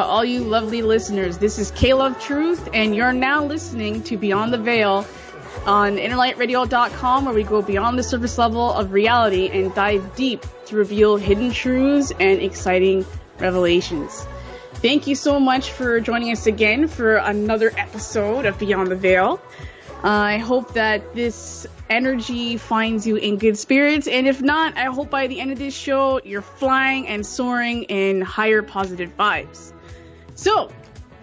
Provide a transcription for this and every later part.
to all you lovely listeners. This is Caleb Truth, and you're now listening to Beyond the Veil on innerlightradio.com, where we go beyond the surface level of reality and dive deep to reveal hidden truths and exciting revelations. Thank you so much for joining us again for another episode of Beyond the Veil. I hope that this energy finds you in good spirits. And if not, I hope by the end of this show, you're flying and soaring in higher positive vibes. So,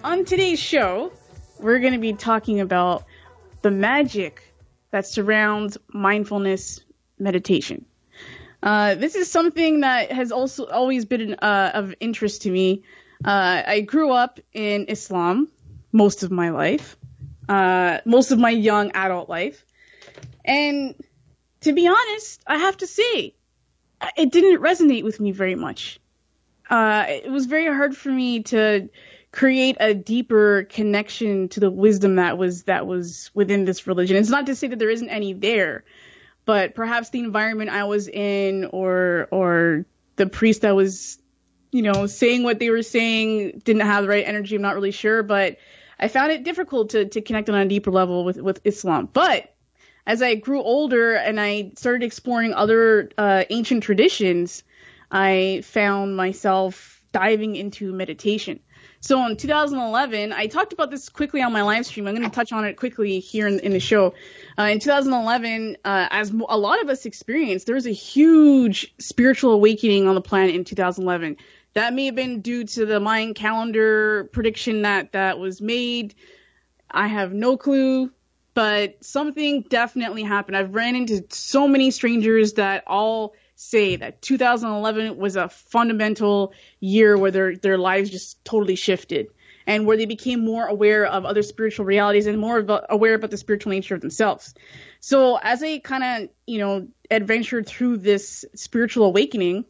on today's show, we're going to be talking about the magic that surrounds mindfulness meditation. Uh, this is something that has also always been uh, of interest to me. Uh, I grew up in Islam most of my life, uh, most of my young adult life. And to be honest, I have to say, it didn't resonate with me very much. Uh, it was very hard for me to create a deeper connection to the wisdom that was that was within this religion. It's not to say that there isn't any there, but perhaps the environment I was in, or or the priest that was, you know, saying what they were saying didn't have the right energy. I'm not really sure, but I found it difficult to to connect on a deeper level with with Islam. But as I grew older and I started exploring other uh, ancient traditions, I found myself diving into meditation. So in 2011, I talked about this quickly on my live stream. I'm going to touch on it quickly here in, in the show. Uh, in 2011, uh, as a lot of us experienced, there was a huge spiritual awakening on the planet in 2011. That may have been due to the Mayan calendar prediction that that was made. I have no clue but something definitely happened. I've ran into so many strangers that all say that 2011 was a fundamental year where their their lives just totally shifted and where they became more aware of other spiritual realities and more aware about the spiritual nature of themselves. So as I kind of, you know, adventured through this spiritual awakening,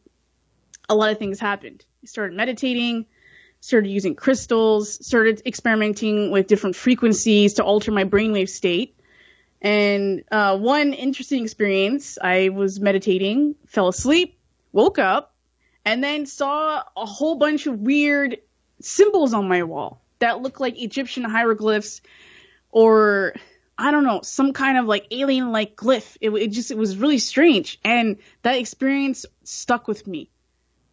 a lot of things happened. I started meditating, started using crystals, started experimenting with different frequencies to alter my brainwave state. And uh, one interesting experience, I was meditating, fell asleep, woke up, and then saw a whole bunch of weird symbols on my wall that looked like Egyptian hieroglyphs or I don't know, some kind of like alien like glyph. It, it just, it was really strange. And that experience stuck with me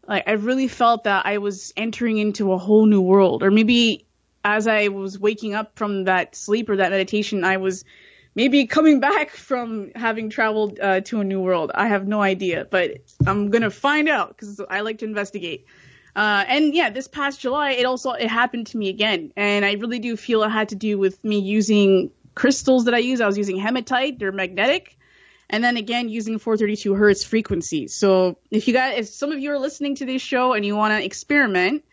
like I really felt that I was entering into a whole new world, or maybe as I was waking up from that sleep or that meditation, I was maybe coming back from having traveled uh, to a new world. I have no idea, but I'm gonna find out because I like to investigate. Uh, and yeah, this past July, it also it happened to me again, and I really do feel it had to do with me using crystals that I use. I was using hematite; they're magnetic and then again using 432 hertz frequency. So if you got, if some of you are listening to this show and you want to experiment,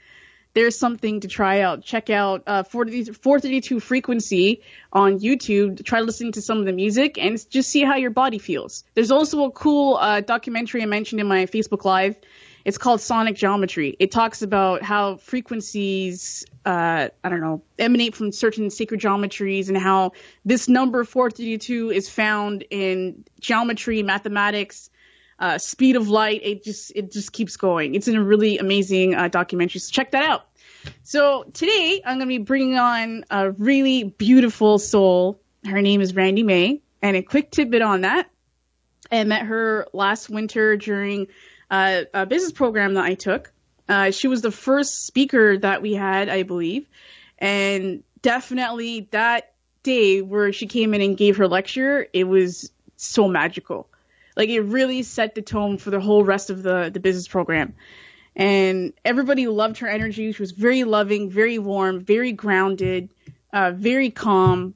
there's something to try out. Check out uh, 432 frequency on YouTube. Try listening to some of the music and just see how your body feels. There's also a cool uh, documentary I mentioned in my Facebook Live it's called Sonic Geometry. It talks about how frequencies, uh, I don't know, emanate from certain sacred geometries and how this number 432 is found in geometry, mathematics, uh, speed of light. It just, it just keeps going. It's in a really amazing uh, documentary. So check that out. So today I'm going to be bringing on a really beautiful soul. Her name is Randy May. And a quick tidbit on that. I met her last winter during uh, a business program that I took. Uh, she was the first speaker that we had, I believe, and definitely that day where she came in and gave her lecture, it was so magical. Like it really set the tone for the whole rest of the the business program. And everybody loved her energy. She was very loving, very warm, very grounded, uh, very calm,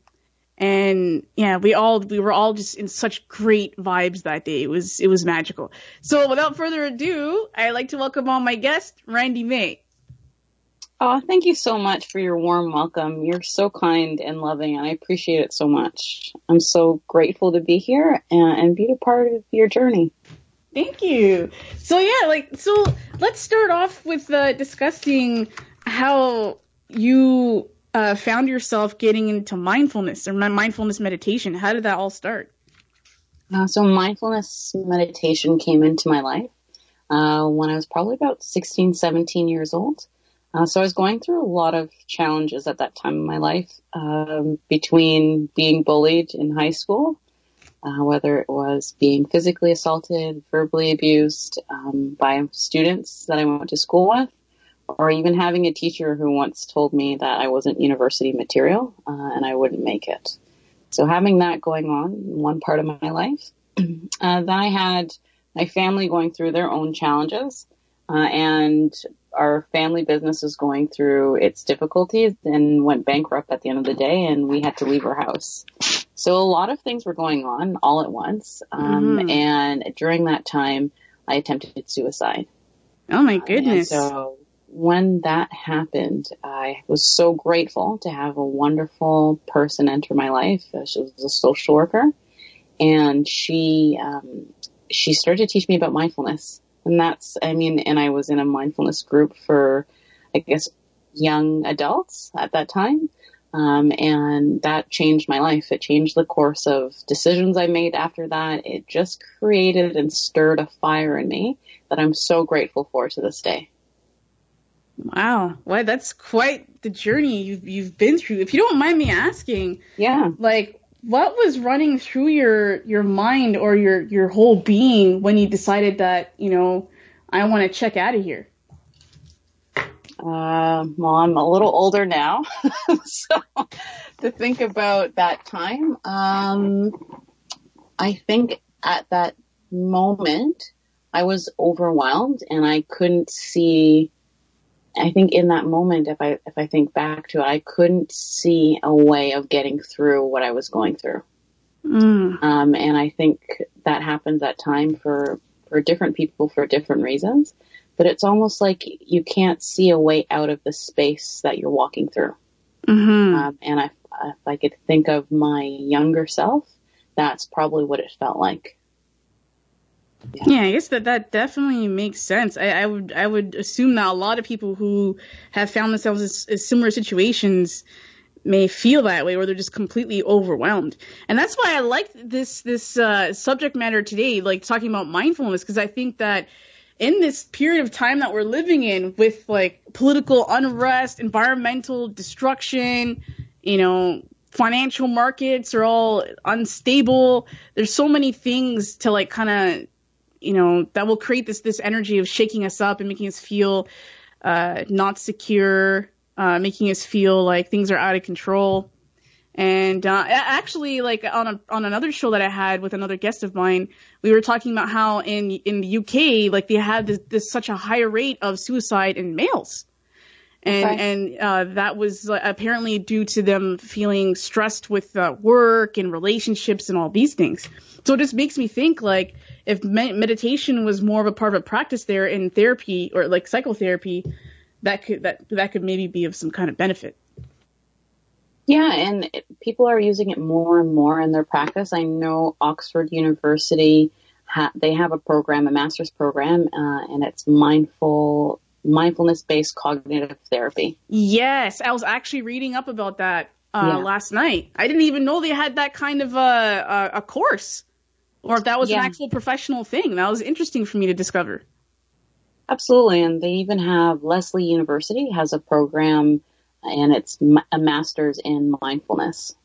and yeah, we all we were all just in such great vibes that day. It was it was magical. So without further ado, I'd like to welcome on my guest, Randy May. Oh, thank you so much for your warm welcome. You're so kind and loving, and I appreciate it so much. I'm so grateful to be here and, and be a part of your journey. Thank you. So yeah, like so, let's start off with uh, discussing how you uh, found yourself getting into mindfulness or mindfulness meditation? How did that all start? Uh, so mindfulness meditation came into my life uh, when I was probably about 16, 17 years old. Uh, so I was going through a lot of challenges at that time in my life, um, between being bullied in high school, uh, whether it was being physically assaulted, verbally abused um, by students that I went to school with, or even having a teacher who once told me that I wasn't university material uh, and I wouldn't make it. So having that going on in one part of my life, uh, then I had my family going through their own challenges, uh, and our family business was going through its difficulties and went bankrupt at the end of the day, and we had to leave our house. So a lot of things were going on all at once, um, mm-hmm. and during that time, I attempted suicide. Oh my goodness! so when that happened, I was so grateful to have a wonderful person enter my life. She was a social worker, and she um, she started to teach me about mindfulness. And that's, I mean, and I was in a mindfulness group for, I guess, young adults at that time. Um, and that changed my life. It changed the course of decisions I made after that. It just created and stirred a fire in me that I'm so grateful for to this day. Wow. Why that's quite the journey you've you've been through. If you don't mind me asking, yeah. Like what was running through your your mind or your your whole being when you decided that, you know, I want to check out of here? Uh, well, I'm a little older now, so to think about that time, um, I think at that moment I was overwhelmed and I couldn't see I think in that moment, if I, if I think back to it, I couldn't see a way of getting through what I was going through. Mm. Um, and I think that happens at time for, for different people for different reasons, but it's almost like you can't see a way out of the space that you're walking through. Mm-hmm. Um, and I, if I could think of my younger self, that's probably what it felt like. Yeah. I guess that that definitely makes sense. I, I, would I would assume that a lot of people who have found themselves in, in similar situations may feel that way, or they're just completely overwhelmed. And that's why I like this this uh, subject matter today, like talking about mindfulness, because I think that in this period of time that we're living in, with like political unrest, environmental destruction, you know, financial markets are all unstable. There's so many things to like kind of you know, that will create this this energy of shaking us up and making us feel uh, not secure, uh, making us feel like things are out of control. And uh, actually, like on a, on another show that I had with another guest of mine, we were talking about how in in the UK, like they had this, this such a higher rate of suicide in males, and okay. and uh, that was uh, apparently due to them feeling stressed with uh, work and relationships and all these things. So it just makes me think like if meditation was more of a part of a practice there in therapy or like psychotherapy, that could that that could maybe be of some kind of benefit. Yeah, and people are using it more and more in their practice. I know Oxford University ha- they have a program, a master's program, uh, and it's mindful mindfulness based cognitive therapy. Yes, I was actually reading up about that uh, yeah. last night. I didn't even know they had that kind of a, a, a course or if that was yeah. an actual professional thing. That was interesting for me to discover. Absolutely, and they even have Lesley University has a program, and it's a master's in mindfulness.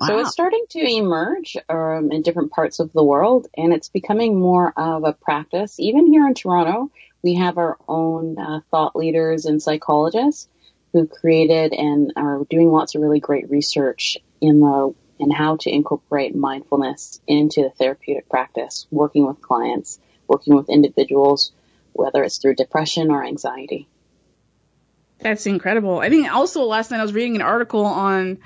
Wow. So it's starting to emerge um, in different parts of the world, and it's becoming more of a practice. Even here in Toronto, we have our own uh, thought leaders and psychologists who created and are doing lots of really great research in the and how to incorporate mindfulness into the therapeutic practice, working with clients, working with individuals, whether it's through depression or anxiety. That's incredible. I think also last night I was reading an article on,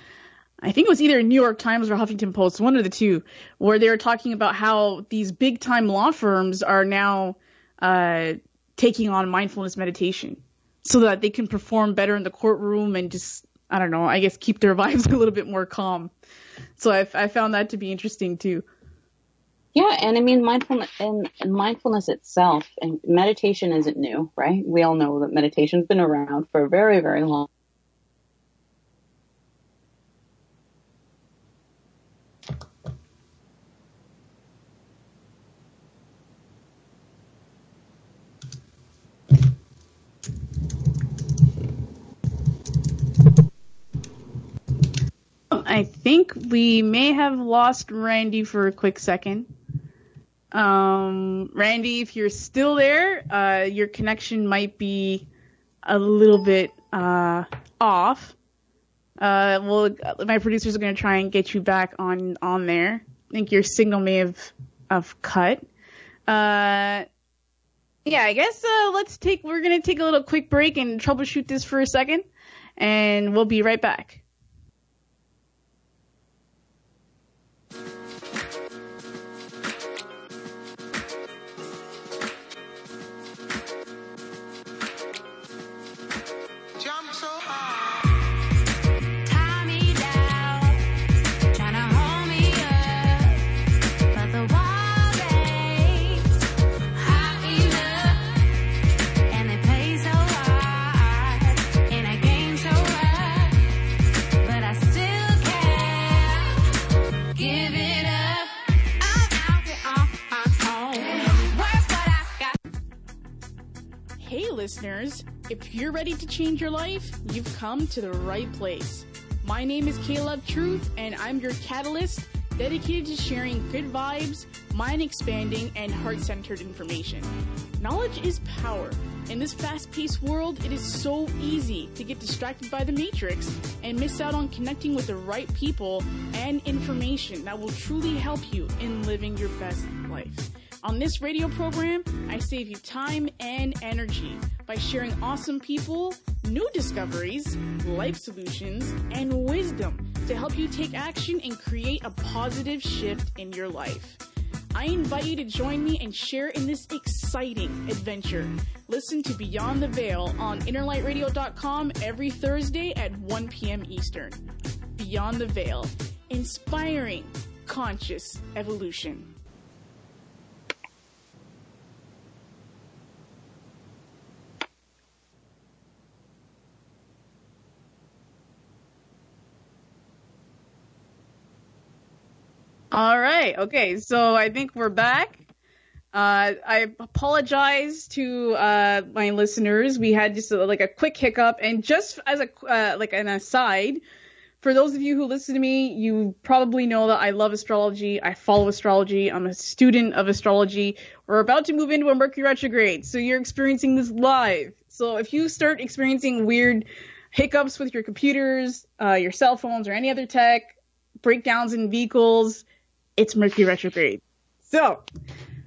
I think it was either New York Times or Huffington Post, one of the two, where they were talking about how these big time law firms are now uh, taking on mindfulness meditation so that they can perform better in the courtroom and just, I don't know, I guess keep their vibes a little bit more calm so I, I found that to be interesting too. Yeah, and I mean mindfulness and, mindfulness itself and meditation isn't new, right? We all know that meditation's been around for a very, very long I think we may have lost Randy for a quick second. Um, Randy, if you're still there, uh, your connection might be a little bit uh, off. Uh, well, my producers are going to try and get you back on on there. I think your signal may have have cut. Uh, yeah, I guess uh, let's take. We're going to take a little quick break and troubleshoot this for a second, and we'll be right back. Listeners. If you're ready to change your life, you've come to the right place. My name is Caleb Truth, and I'm your catalyst dedicated to sharing good vibes, mind expanding, and heart centered information. Knowledge is power. In this fast paced world, it is so easy to get distracted by the matrix and miss out on connecting with the right people and information that will truly help you in living your best life. On this radio program, I save you time and energy by sharing awesome people, new discoveries, life solutions, and wisdom to help you take action and create a positive shift in your life. I invite you to join me and share in this exciting adventure. Listen to Beyond the Veil on innerlightradio.com every Thursday at 1 p.m. Eastern. Beyond the Veil, inspiring conscious evolution. All right. Okay. So I think we're back. Uh, I apologize to uh, my listeners. We had just a, like a quick hiccup, and just as a uh, like an aside, for those of you who listen to me, you probably know that I love astrology. I follow astrology. I'm a student of astrology. We're about to move into a Mercury retrograde, so you're experiencing this live. So if you start experiencing weird hiccups with your computers, uh, your cell phones, or any other tech, breakdowns in vehicles, it's Mercury retrograde. So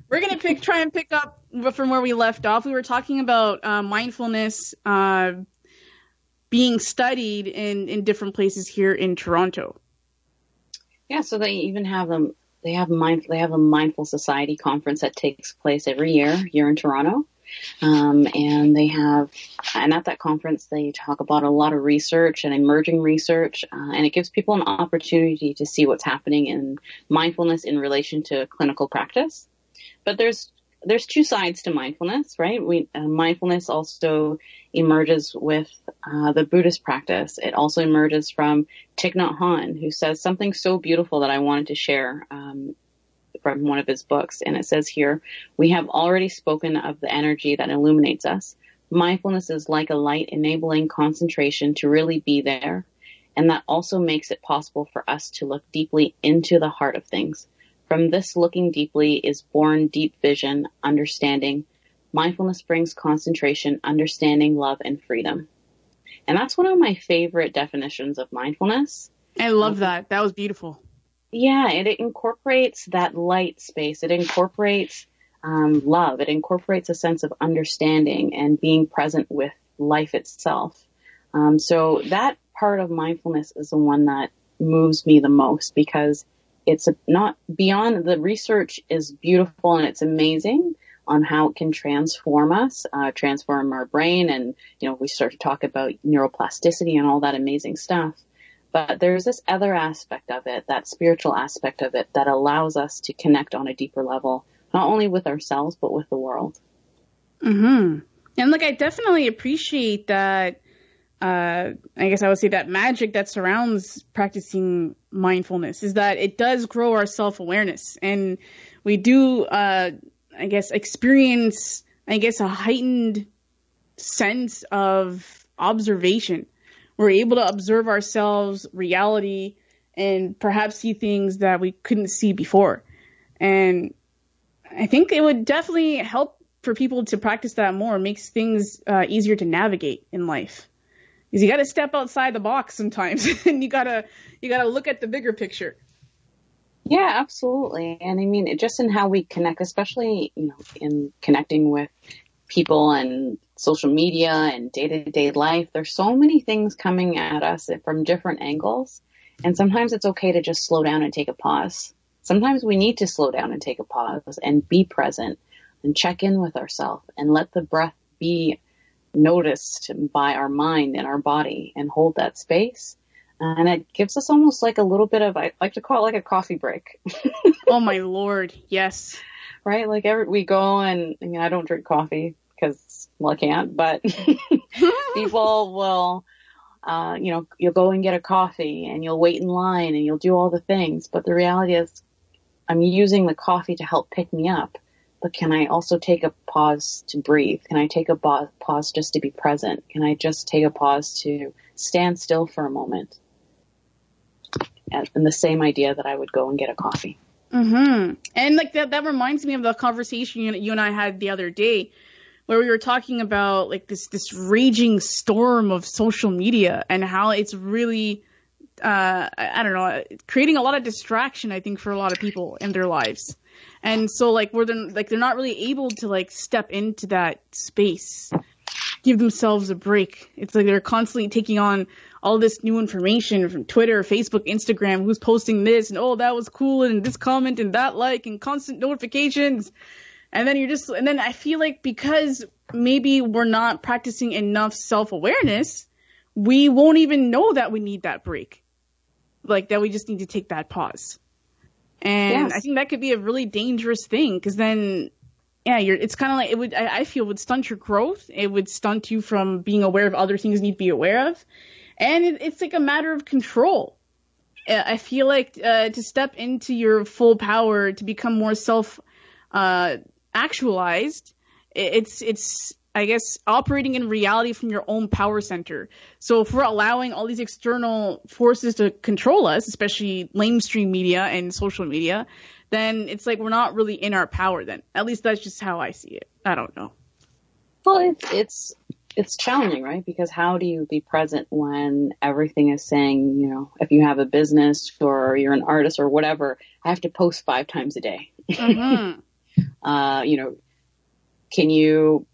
we're gonna pick, try and pick up from where we left off. We were talking about uh, mindfulness uh, being studied in in different places here in Toronto. Yeah, so they even have them. They have mind. They have a mindful society conference that takes place every year here in Toronto. Um, and they have, and at that conference, they talk about a lot of research and emerging research, uh, and it gives people an opportunity to see what's happening in mindfulness in relation to clinical practice. But there's there's two sides to mindfulness, right? We, uh, mindfulness also emerges with uh, the Buddhist practice. It also emerges from Thich Nhat Hanh, who says something so beautiful that I wanted to share um, from one of his books. And it says here, we have already spoken of the energy that illuminates us. Mindfulness is like a light enabling concentration to really be there. And that also makes it possible for us to look deeply into the heart of things. From this looking deeply is born deep vision, understanding. Mindfulness brings concentration, understanding, love, and freedom. And that's one of my favorite definitions of mindfulness. I love that. That was beautiful. Yeah, and it incorporates that light space. It incorporates um, love. It incorporates a sense of understanding and being present with life itself. Um, so that part of mindfulness is the one that moves me the most because it's not beyond the research is beautiful and it's amazing on how it can transform us, uh, transform our brain. And, you know, we start to talk about neuroplasticity and all that amazing stuff. But there's this other aspect of it, that spiritual aspect of it that allows us to connect on a deeper level, not only with ourselves, but with the world. Hmm. And like, I definitely appreciate that. Uh, I guess I would say that magic that surrounds practicing mindfulness is that it does grow our self awareness, and we do, uh, I guess, experience, I guess, a heightened sense of observation we're able to observe ourselves, reality, and perhaps see things that we couldn't see before. And I think it would definitely help for people to practice that more. It makes things uh, easier to navigate in life. Because you got to step outside the box sometimes, and you gotta you gotta look at the bigger picture. Yeah, absolutely. And I mean, just in how we connect, especially you know, in connecting with people and social media and day to day life, there's so many things coming at us from different angles. And sometimes it's okay to just slow down and take a pause. Sometimes we need to slow down and take a pause and be present and check in with ourselves and let the breath be noticed by our mind and our body and hold that space. And it gives us almost like a little bit of, I like to call it like a coffee break. oh my lord, yes. Right? Like every, we go and, I mean, I don't drink coffee because, well, I can't, but people will, uh, you know, you'll go and get a coffee and you'll wait in line and you'll do all the things. But the reality is I'm using the coffee to help pick me up but can I also take a pause to breathe? Can I take a pause just to be present? Can I just take a pause to stand still for a moment? And, the same idea that I would go and get a coffee. Mm-hmm. And like that, that reminds me of the conversation you, you and I had the other day where we were talking about like this, this raging storm of social media and how it's really, uh, I don't know, creating a lot of distraction, I think, for a lot of people in their lives. And so like where they're like they're not really able to like step into that space give themselves a break. It's like they're constantly taking on all this new information from twitter facebook instagram who's posting this and oh that was cool and this comment and that like and constant notifications and then you're just and then i feel like because maybe we're not practicing enough self-awareness we won't even know that we need that break like that we just need to take that pause and yes. I think that could be a really dangerous thing because then, yeah, you're, it's kind of like, it would, I, I feel would stunt your growth. It would stunt you from being aware of other things you need to be aware of. And it, it's like a matter of control. Uh, I feel like, uh, to step into your full power, to become more self, uh, actualized, it's, it's, I guess, operating in reality from your own power center. So if we're allowing all these external forces to control us, especially mainstream media and social media, then it's like we're not really in our power then. At least that's just how I see it. I don't know. Well, it's, it's, it's challenging, right? Because how do you be present when everything is saying, you know, if you have a business or you're an artist or whatever, I have to post five times a day. Mm-hmm. uh, you know, can you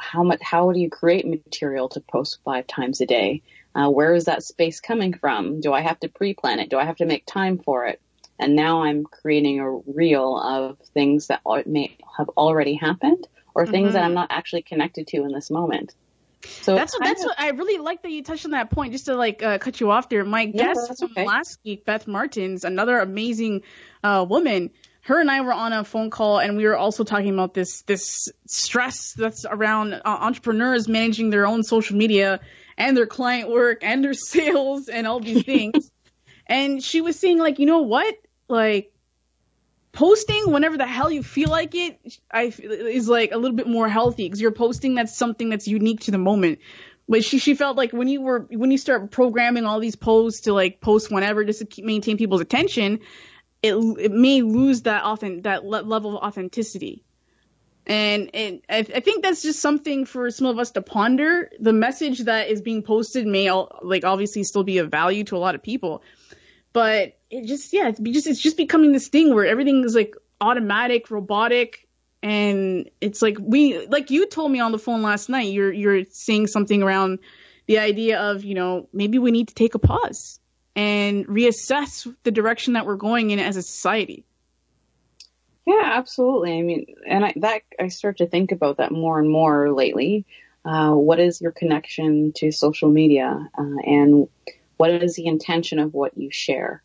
how much how do you create material to post five times a day? Uh, where is that space coming from? Do I have to pre-plan it? Do I have to make time for it? And now I'm creating a reel of things that may have already happened or things mm-hmm. that I'm not actually connected to in this moment. So that's what, that's of, what I really like that you touched on that point. Just to like uh, cut you off there, my guest from okay. last week, Beth Martins, another amazing uh, woman her and I were on a phone call and we were also talking about this this stress that's around uh, entrepreneurs managing their own social media and their client work and their sales and all these things. and she was saying like, you know what? Like posting whenever the hell you feel like it I is like a little bit more healthy because you're posting that's something that's unique to the moment. But she she felt like when you were when you start programming all these posts to like post whenever just to keep, maintain people's attention, it it may lose that often that le- level of authenticity. And it, I, I think that's just something for some of us to ponder. The message that is being posted may like obviously still be of value to a lot of people, but it just yeah, it's just it's just becoming this thing where everything is like automatic, robotic, and it's like we like you told me on the phone last night. You're you're saying something around the idea of you know maybe we need to take a pause and reassess the direction that we're going in as a society. Yeah, absolutely. I mean, and I, that I start to think about that more and more lately. Uh, what is your connection to social media, uh, and what is the intention of what you share?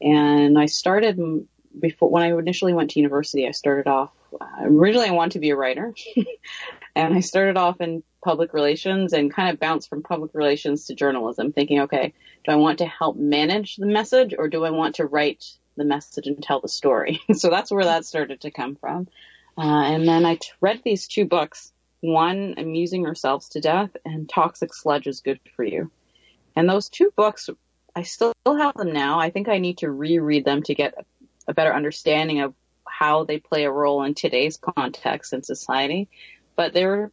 And I started before when I initially went to university. I started off uh, originally I wanted to be a writer, and I started off in public relations and kind of bounced from public relations to journalism, thinking, okay, do I want to help manage the message or do I want to write the message and tell the story? so that's where that started to come from. Uh, and then I t- read these two books. One, Amusing Ourselves to Death, and Toxic Sludge is Good for You. And those two books I still have them now. I think I need to reread them to get a better understanding of how they play a role in today's context and society. But they were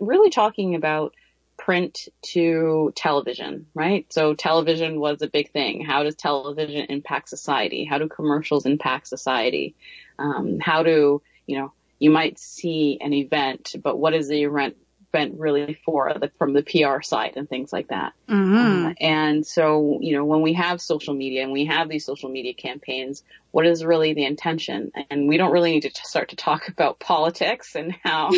really talking about print to television, right? So television was a big thing. How does television impact society? How do commercials impact society? Um, how do, you know, you might see an event, but what is the event event really for the, from the PR side and things like that. Mm-hmm. Uh, and so, you know, when we have social media and we have these social media campaigns, what is really the intention? And we don't really need to start to talk about politics and how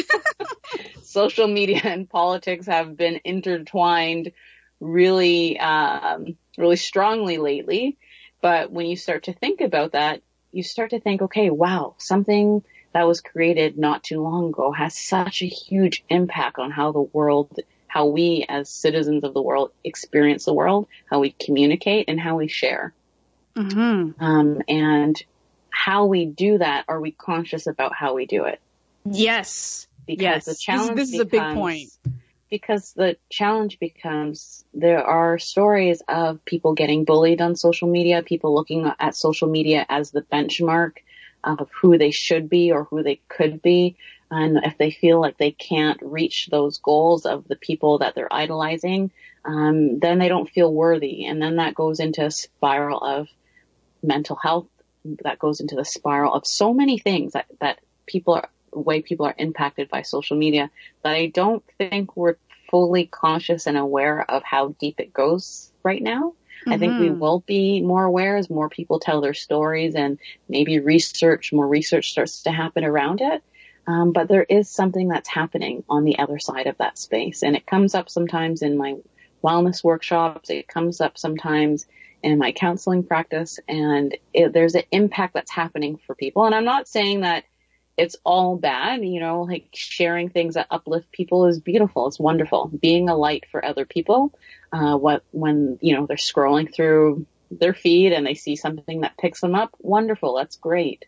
social media and politics have been intertwined really, um, really strongly lately. But when you start to think about that, you start to think, okay, wow, something that was created not too long ago has such a huge impact on how the world, how we as citizens of the world experience the world, how we communicate and how we share. Mm-hmm. Um, and how we do that, are we conscious about how we do it? Yes. Because yes. the challenge this, this becomes, is a big point. Because the challenge becomes there are stories of people getting bullied on social media, people looking at social media as the benchmark of who they should be or who they could be. And if they feel like they can't reach those goals of the people that they're idolizing, um, then they don't feel worthy. And then that goes into a spiral of mental health. That goes into the spiral of so many things that, that people are, way people are impacted by social media that I don't think we're fully conscious and aware of how deep it goes right now. Mm-hmm. I think we mm-hmm. will be more aware as more people tell their stories and maybe research, more research starts to happen around it. Um, but there is something that's happening on the other side of that space. And it comes up sometimes in my wellness workshops. It comes up sometimes in my counseling practice and it, there's an impact that's happening for people. And I'm not saying that it's all bad, you know, like sharing things that uplift people is beautiful. It's wonderful. Being a light for other people uh, what when you know they're scrolling through their feed and they see something that picks them up, wonderful, that's great.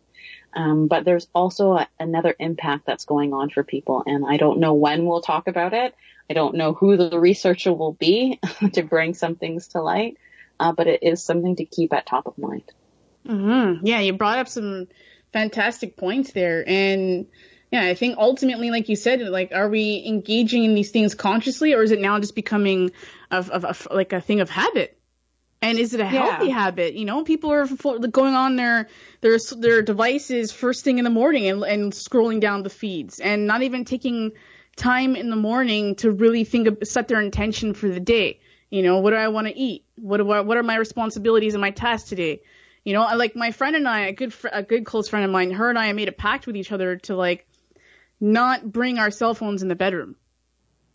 Um, but there's also a, another impact that's going on for people, and I don't know when we'll talk about it. I don't know who the researcher will be to bring some things to light, uh, but it is something to keep at top of mind. Mm-hmm. Yeah, you brought up some fantastic points there, and yeah, I think ultimately, like you said, like, are we engaging in these things consciously, or is it now just becoming of, of, of like a thing of habit? And is it a healthy yeah. habit? You know, people are going on their their their devices first thing in the morning and, and scrolling down the feeds, and not even taking time in the morning to really think of set their intention for the day. You know, what do I want to eat? What do I, what are my responsibilities and my tasks today? You know, like my friend and I, a good fr- a good close friend of mine, her and I made a pact with each other to like not bring our cell phones in the bedroom.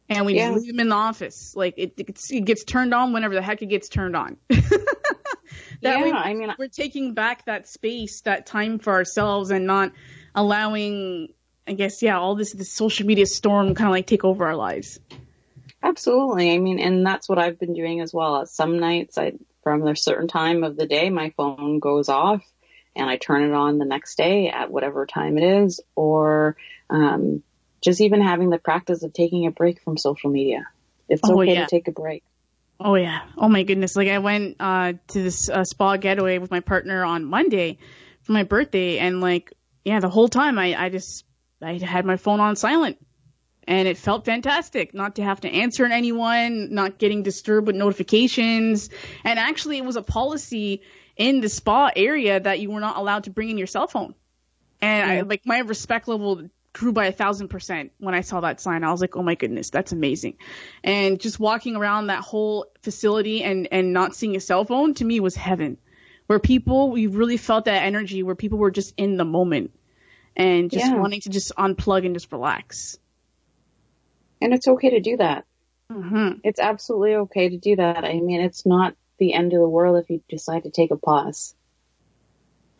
And we yeah. leave them in the office. Like it, it, gets turned on whenever the heck it gets turned on. that yeah, way, I mean, we're taking back that space, that time for ourselves, and not allowing, I guess, yeah, all this this social media storm kind of like take over our lives. Absolutely. I mean, and that's what I've been doing as well. Some nights, I from a certain time of the day, my phone goes off, and I turn it on the next day at whatever time it is, or um, just even having the practice of taking a break from social media. It's oh, okay yeah. to take a break. Oh yeah. Oh my goodness. Like I went uh, to this uh, spa getaway with my partner on Monday for my birthday, and like yeah, the whole time I I just I had my phone on silent. And it felt fantastic not to have to answer anyone, not getting disturbed with notifications. And actually, it was a policy in the spa area that you were not allowed to bring in your cell phone. And I, like my respect level grew by a thousand percent when I saw that sign. I was like, oh my goodness, that's amazing. And just walking around that whole facility and, and not seeing a cell phone to me was heaven. Where people, we really felt that energy where people were just in the moment and just yeah. wanting to just unplug and just relax. And it's okay to do that. Mm-hmm. It's absolutely okay to do that. I mean, it's not the end of the world if you decide to take a pause.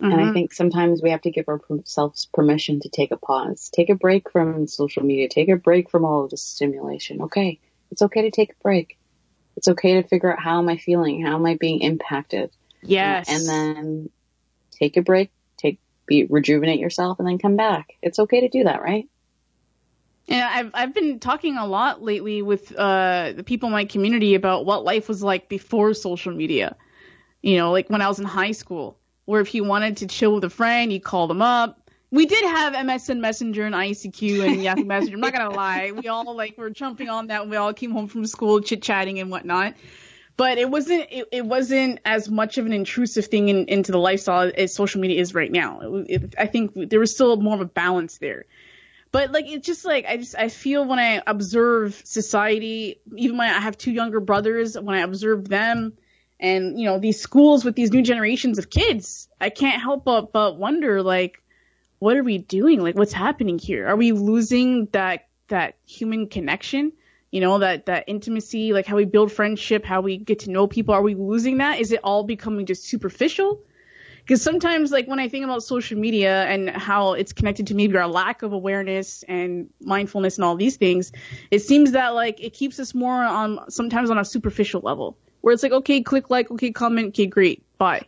Mm-hmm. And I mm-hmm. think sometimes we have to give ourselves permission to take a pause, take a break from social media, take a break from all of the stimulation. Okay. It's okay to take a break. It's okay to figure out how am I feeling? How am I being impacted? Yes. and then take a break, take, be, rejuvenate yourself and then come back. It's okay to do that, right? Yeah, I've I've been talking a lot lately with uh, the people in my community about what life was like before social media, You know, like when I was in high school, where if you wanted to chill with a friend, you called them up. We did have MSN Messenger and ICQ and Yahoo Messenger. I'm not gonna lie, we all like were jumping on that. We all came home from school, chit chatting and whatnot. But it wasn't it, it wasn't as much of an intrusive thing in, into the lifestyle as social media is right now. It, it, I think there was still more of a balance there. But like it's just like I just I feel when I observe society, even when I have two younger brothers, when I observe them and you know these schools with these new generations of kids, I can't help but but wonder like what are we doing? Like what's happening here? Are we losing that that human connection? You know, that that intimacy, like how we build friendship, how we get to know people, are we losing that? Is it all becoming just superficial? Because sometimes, like when I think about social media and how it's connected to maybe our lack of awareness and mindfulness and all these things, it seems that like it keeps us more on sometimes on a superficial level, where it's like, okay, click like, okay, comment, okay, great, bye.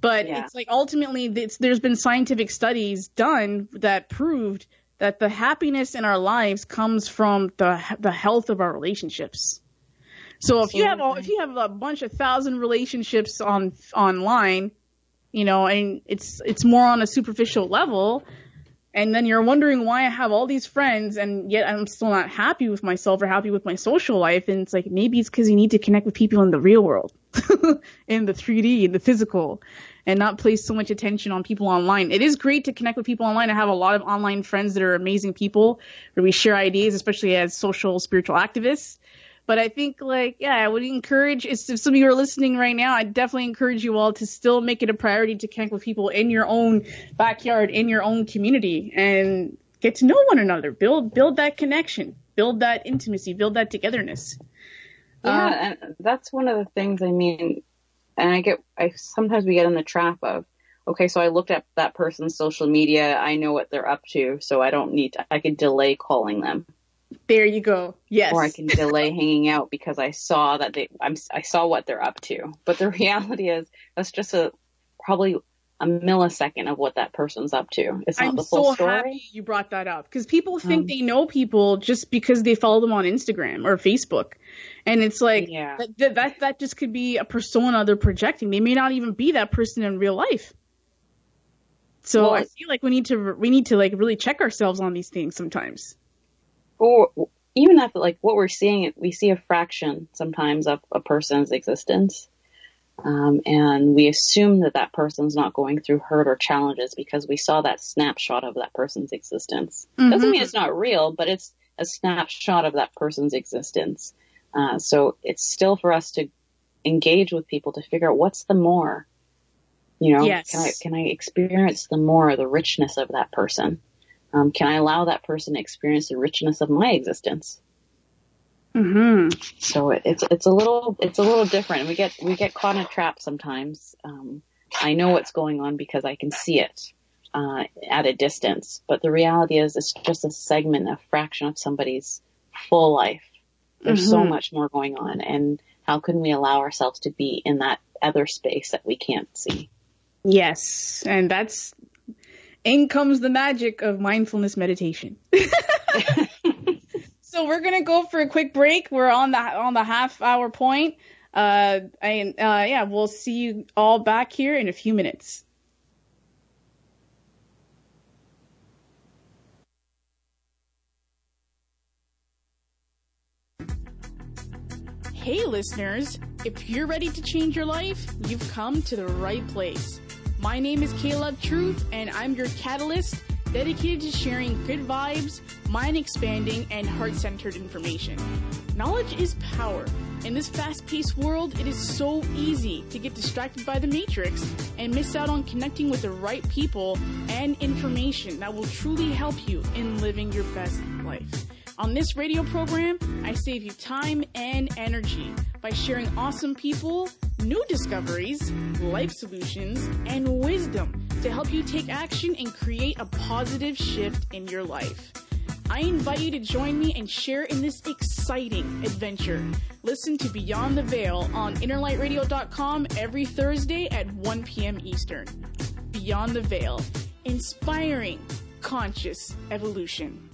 But yeah. it's like ultimately, it's, there's been scientific studies done that proved that the happiness in our lives comes from the the health of our relationships. So if you have all, if you have a bunch of thousand relationships on online, you know, and it's it's more on a superficial level, and then you're wondering why I have all these friends and yet I'm still not happy with myself or happy with my social life, and it's like maybe it's because you need to connect with people in the real world, in the 3D, in the physical, and not place so much attention on people online. It is great to connect with people online. I have a lot of online friends that are amazing people where we share ideas, especially as social spiritual activists. But I think like, yeah, I would encourage if some of you are listening right now, I definitely encourage you all to still make it a priority to connect with people in your own backyard, in your own community and get to know one another. Build build that connection, build that intimacy, build that togetherness. Yeah, uh, and that's one of the things I mean and I get, I sometimes we get in the trap of, okay, so I looked at that person's social media. I know what they're up to, so I don't need to, I can delay calling them. There you go. Yes. Or I can delay hanging out because I saw that they, I'm, I saw what they're up to. But the reality is that's just a, probably a millisecond of what that person's up to. It's not I'm the full so story. happy you brought that up because people think um, they know people just because they follow them on Instagram or Facebook. And it's like yeah. that, that that just could be a persona they're projecting. They may not even be that person in real life. So well, I feel like we need to we need to like really check ourselves on these things sometimes. Or even if like what we're seeing, we see a fraction sometimes of a person's existence. Um, and we assume that that person's not going through hurt or challenges because we saw that snapshot of that person's existence. Mm-hmm. Doesn't mean it's not real, but it's a snapshot of that person's existence. Uh, so it's still for us to engage with people to figure out what's the more. You know, yes. can I can I experience the more, the richness of that person? Um, can I allow that person to experience the richness of my existence? hmm So it, it's it's a little it's a little different. We get we get caught in a trap sometimes. Um, I know what's going on because I can see it uh, at a distance, but the reality is it's just a segment, a fraction of somebody's full life. There's mm-hmm. so much more going on. And how can we allow ourselves to be in that other space that we can't see? Yes. And that's, in comes the magic of mindfulness meditation. so we're going to go for a quick break. We're on the, on the half hour point. Uh, and, uh, yeah, we'll see you all back here in a few minutes. Hey, listeners! If you're ready to change your life, you've come to the right place. My name is Caleb Truth, and I'm your catalyst dedicated to sharing good vibes, mind expanding, and heart centered information. Knowledge is power. In this fast paced world, it is so easy to get distracted by the matrix and miss out on connecting with the right people and information that will truly help you in living your best life. On this radio program, I save you time and energy by sharing awesome people, new discoveries, life solutions, and wisdom to help you take action and create a positive shift in your life. I invite you to join me and share in this exciting adventure. Listen to Beyond the Veil on innerlightradio.com every Thursday at 1 p.m. Eastern. Beyond the Veil, inspiring conscious evolution.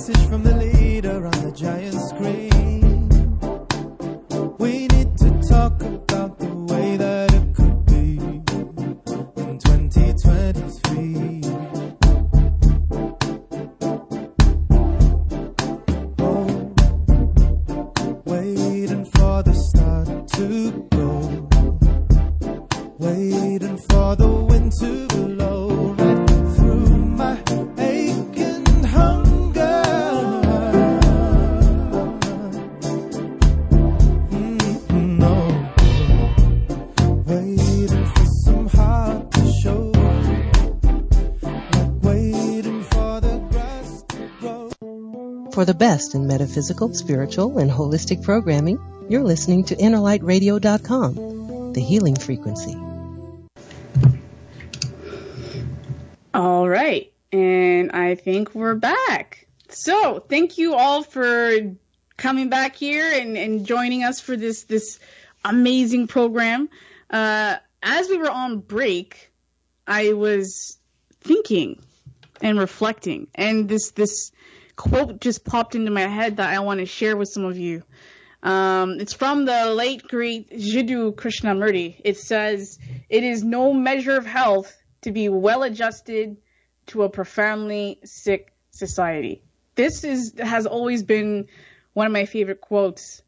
Message from the leader on the giant screen. For the best in metaphysical, spiritual, and holistic programming, you're listening to InnerlightRadio.com, the healing frequency. All right. And I think we're back. So thank you all for coming back here and, and joining us for this, this amazing program. Uh, as we were on break, I was thinking and reflecting and this, this quote just popped into my head that I want to share with some of you. Um, it's from the late great Jiddu Krishnamurti. It says, it is no measure of health to be well adjusted to a profoundly sick society. This is has always been one of my favorite quotes.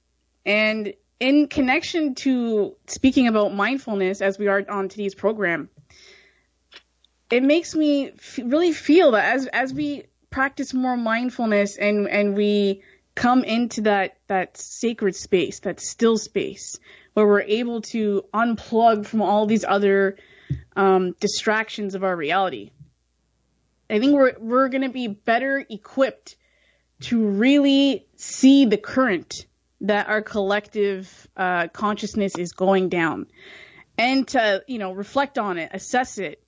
And in connection to speaking about mindfulness as we are on today's program, it makes me f- really feel that as as we practice more mindfulness and and we come into that that sacred space, that still space where we're able to unplug from all these other um, distractions of our reality. I think we're we're going to be better equipped to really see the current that our collective uh, consciousness is going down, and to you know reflect on it, assess it,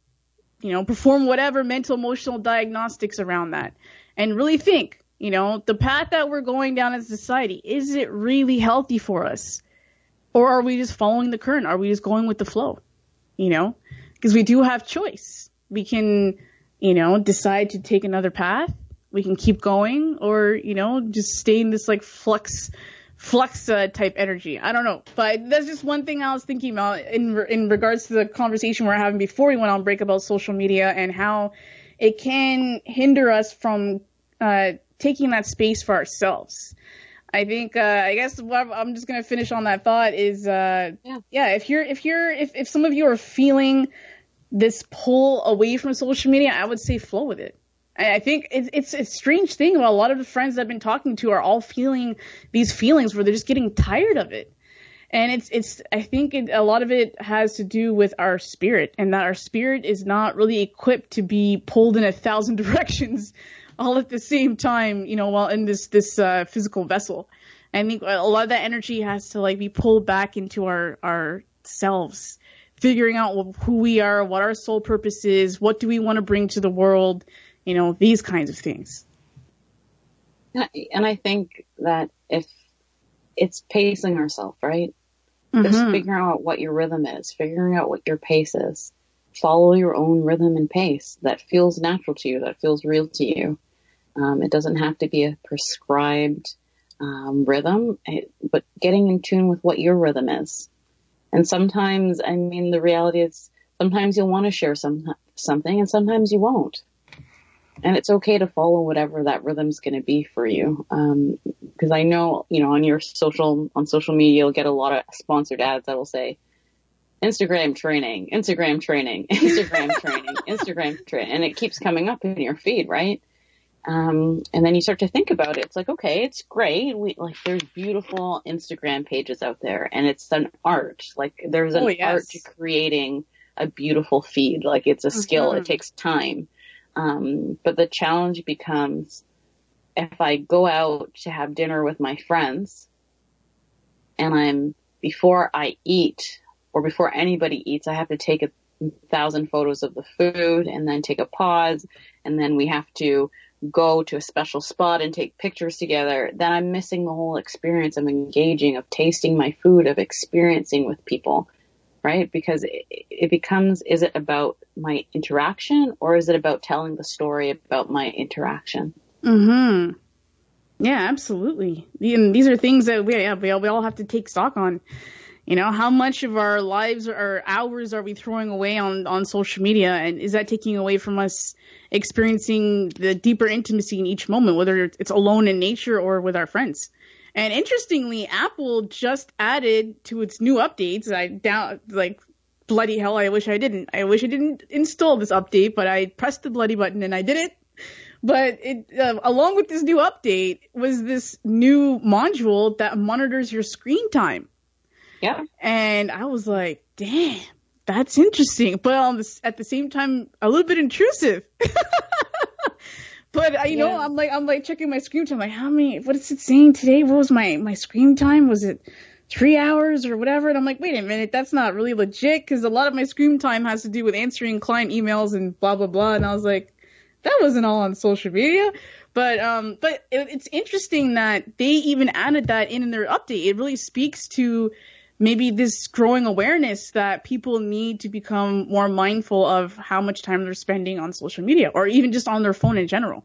you know, perform whatever mental emotional diagnostics around that, and really think, you know, the path that we're going down as society is it really healthy for us, or are we just following the current? Are we just going with the flow? You know, because we do have choice. We can, you know, decide to take another path. We can keep going, or you know, just stay in this like flux, flux uh, type energy. I don't know, but that's just one thing I was thinking about in in regards to the conversation we we're having before we went on break about social media and how it can hinder us from uh, taking that space for ourselves. I think uh, I guess what I'm just gonna finish on that thought is uh, Yeah. yeah if you're if you're if if some of you are feeling this pull away from social media, I would say flow with it. I think it's it's a strange thing about a lot of the friends I've been talking to are all feeling these feelings where they're just getting tired of it. And it's it's I think it, a lot of it has to do with our spirit and that our spirit is not really equipped to be pulled in a thousand directions all at the same time, you know, while in this this uh, physical vessel. I think a lot of that energy has to like be pulled back into our our selves, figuring out who we are, what our soul purpose is, what do we want to bring to the world, you know, these kinds of things. And I think that if it's pacing ourselves, right? Just Mhm. figuring out what your rhythm is, figuring out what your pace is. Follow your own rhythm and pace that feels natural to you, that feels real to you. Um, it doesn't have to be a prescribed um, rhythm, but getting in tune with what your rhythm is. And sometimes, I mean, the reality is sometimes you'll want to share some something, and sometimes you won't. And it's okay to follow whatever that rhythm's going to be for you. Um, because I know, you know, on your social, on social media, you'll get a lot of sponsored ads that will say, Instagram training, Instagram training, Instagram training, Instagram training, and it keeps coming up in your feed, right? Um, and then you start to think about it. It's like, okay, it's great. We like, there's beautiful Instagram pages out there and it's an art. Like there's an Oh, yes. art to creating a beautiful feed. Like it's a skill. Mhm. It takes time. Um, but the challenge becomes if I go out to have dinner with my friends and I'm, before I eat or before anybody eats, I have to take a thousand photos of the food and then take a pause and then we have to go to a special spot and take pictures together, then I'm missing the whole experience of engaging, of tasting my food, of experiencing with people, right? Because it, it becomes, is it about my interaction or is it about telling the story about my interaction? Hmm. Yeah, absolutely. And these are things that we, yeah, we all, we all have to take stock on. You know, how much of our lives or hours are we throwing away on, on social media? And is that taking away from us experiencing the deeper intimacy in each moment, whether it's alone in nature or with our friends? And interestingly, Apple just added to its new updates. I down, like, bloody hell, I wish I didn't. I wish I didn't install this update, but I pressed the bloody button and I did it. But it, uh, along with this new update was this new module that monitors your screen time. Yeah. And I was like, damn, that's interesting. But on the, at the same time, a little bit intrusive. but I, you yeah. know, I'm like, I'm like checking my screen time. Like, how many, what is it saying today? What was my, my screen time? Was it three hours or whatever? And I'm like, wait a minute, that's not really legit because a lot of my screen time has to do with answering client emails and blah, blah, blah. And I was like, that wasn't all on social media. But um, but it, it's interesting that they even added that in in their update. It really speaks to maybe this growing awareness that people need to become more mindful of how much time they're spending on social media or even just on their phone in general.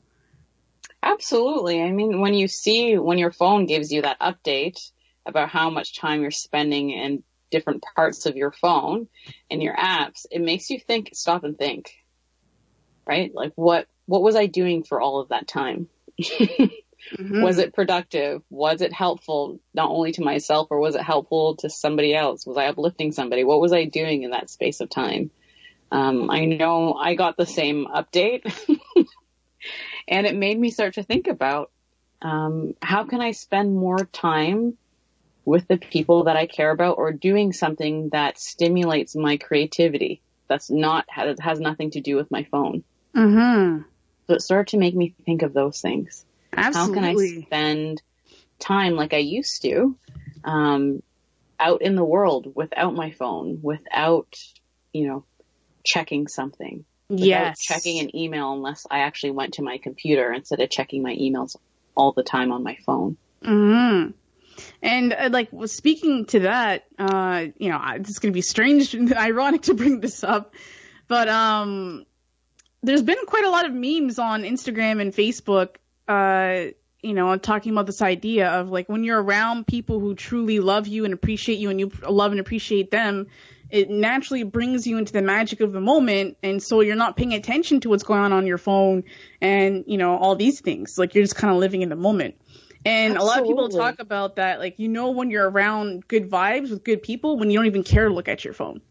Absolutely. I mean, when you see when your phone gives you that update about how much time you're spending in different parts of your phone and your apps, it makes you think, stop and think, right? Like what, what was I doing for all of that time? Mm-hmm. Was it productive? Was it helpful not only to myself or was it helpful to somebody else? Was I uplifting somebody? What was I doing in that space of time? Um, I know I got the same update and it made me start to think about, um, how can I spend more time with the people that I care about or doing something that stimulates my creativity that's not, has nothing to do with my phone. Mm-hmm. So it started to make me think of those things. Absolutely. How can I spend time like I used to, um, out in the world without my phone, without, you know, checking something. Without yes. checking an email unless I actually went to my computer instead of checking my emails all the time on my phone. Hmm. And uh, like speaking to that, uh, you know, it's going to be strange and ironic to bring this up, but um, there's been quite a lot of memes on Instagram and Facebook uh, you know, talking about this idea of like when you're around people who truly love you and appreciate you and you love and appreciate them, it naturally brings you into the magic of the moment. And so you're not paying attention to what's going on on your phone and, you know, all these things. Like you're just kind of living in the moment. And Absolutely. a lot of people talk about that, like, you know, when you're around good vibes with good people, when you don't even care to look at your phone.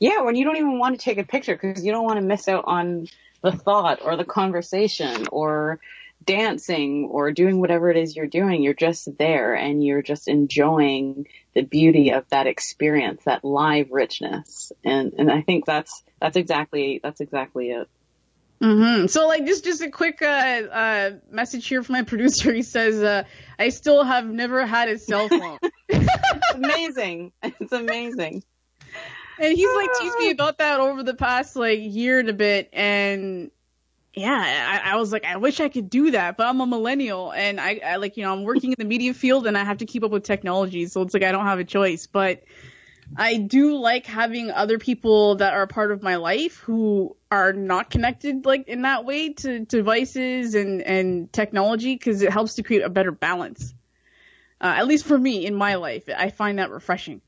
Yeah, when you don't even want to take a picture because you don't want to miss out on the thought or the conversation or dancing or doing whatever it is you're doing, you're just there and you're just enjoying the beauty of that experience, that live richness. And, and I think that's, that's exactly, that's exactly it. Mm-hmm. So like just just a quick uh, uh, message here from my producer. He says, uh, "I still have never had a cell phone." it's amazing. It's amazing. And he's like teased me about that over the past like year and a bit, and yeah, I, I, was like, I wish I could do that, but I'm a millennial and I, I, like, you know, I'm working in the media field and I have to keep up with technology. So it's like, I don't have a choice, but I do like having other people that are part of my life who are not connected like in that way to, devices and, and technology because it helps to create a better balance. Uh, at least for me in my life, I find that refreshing.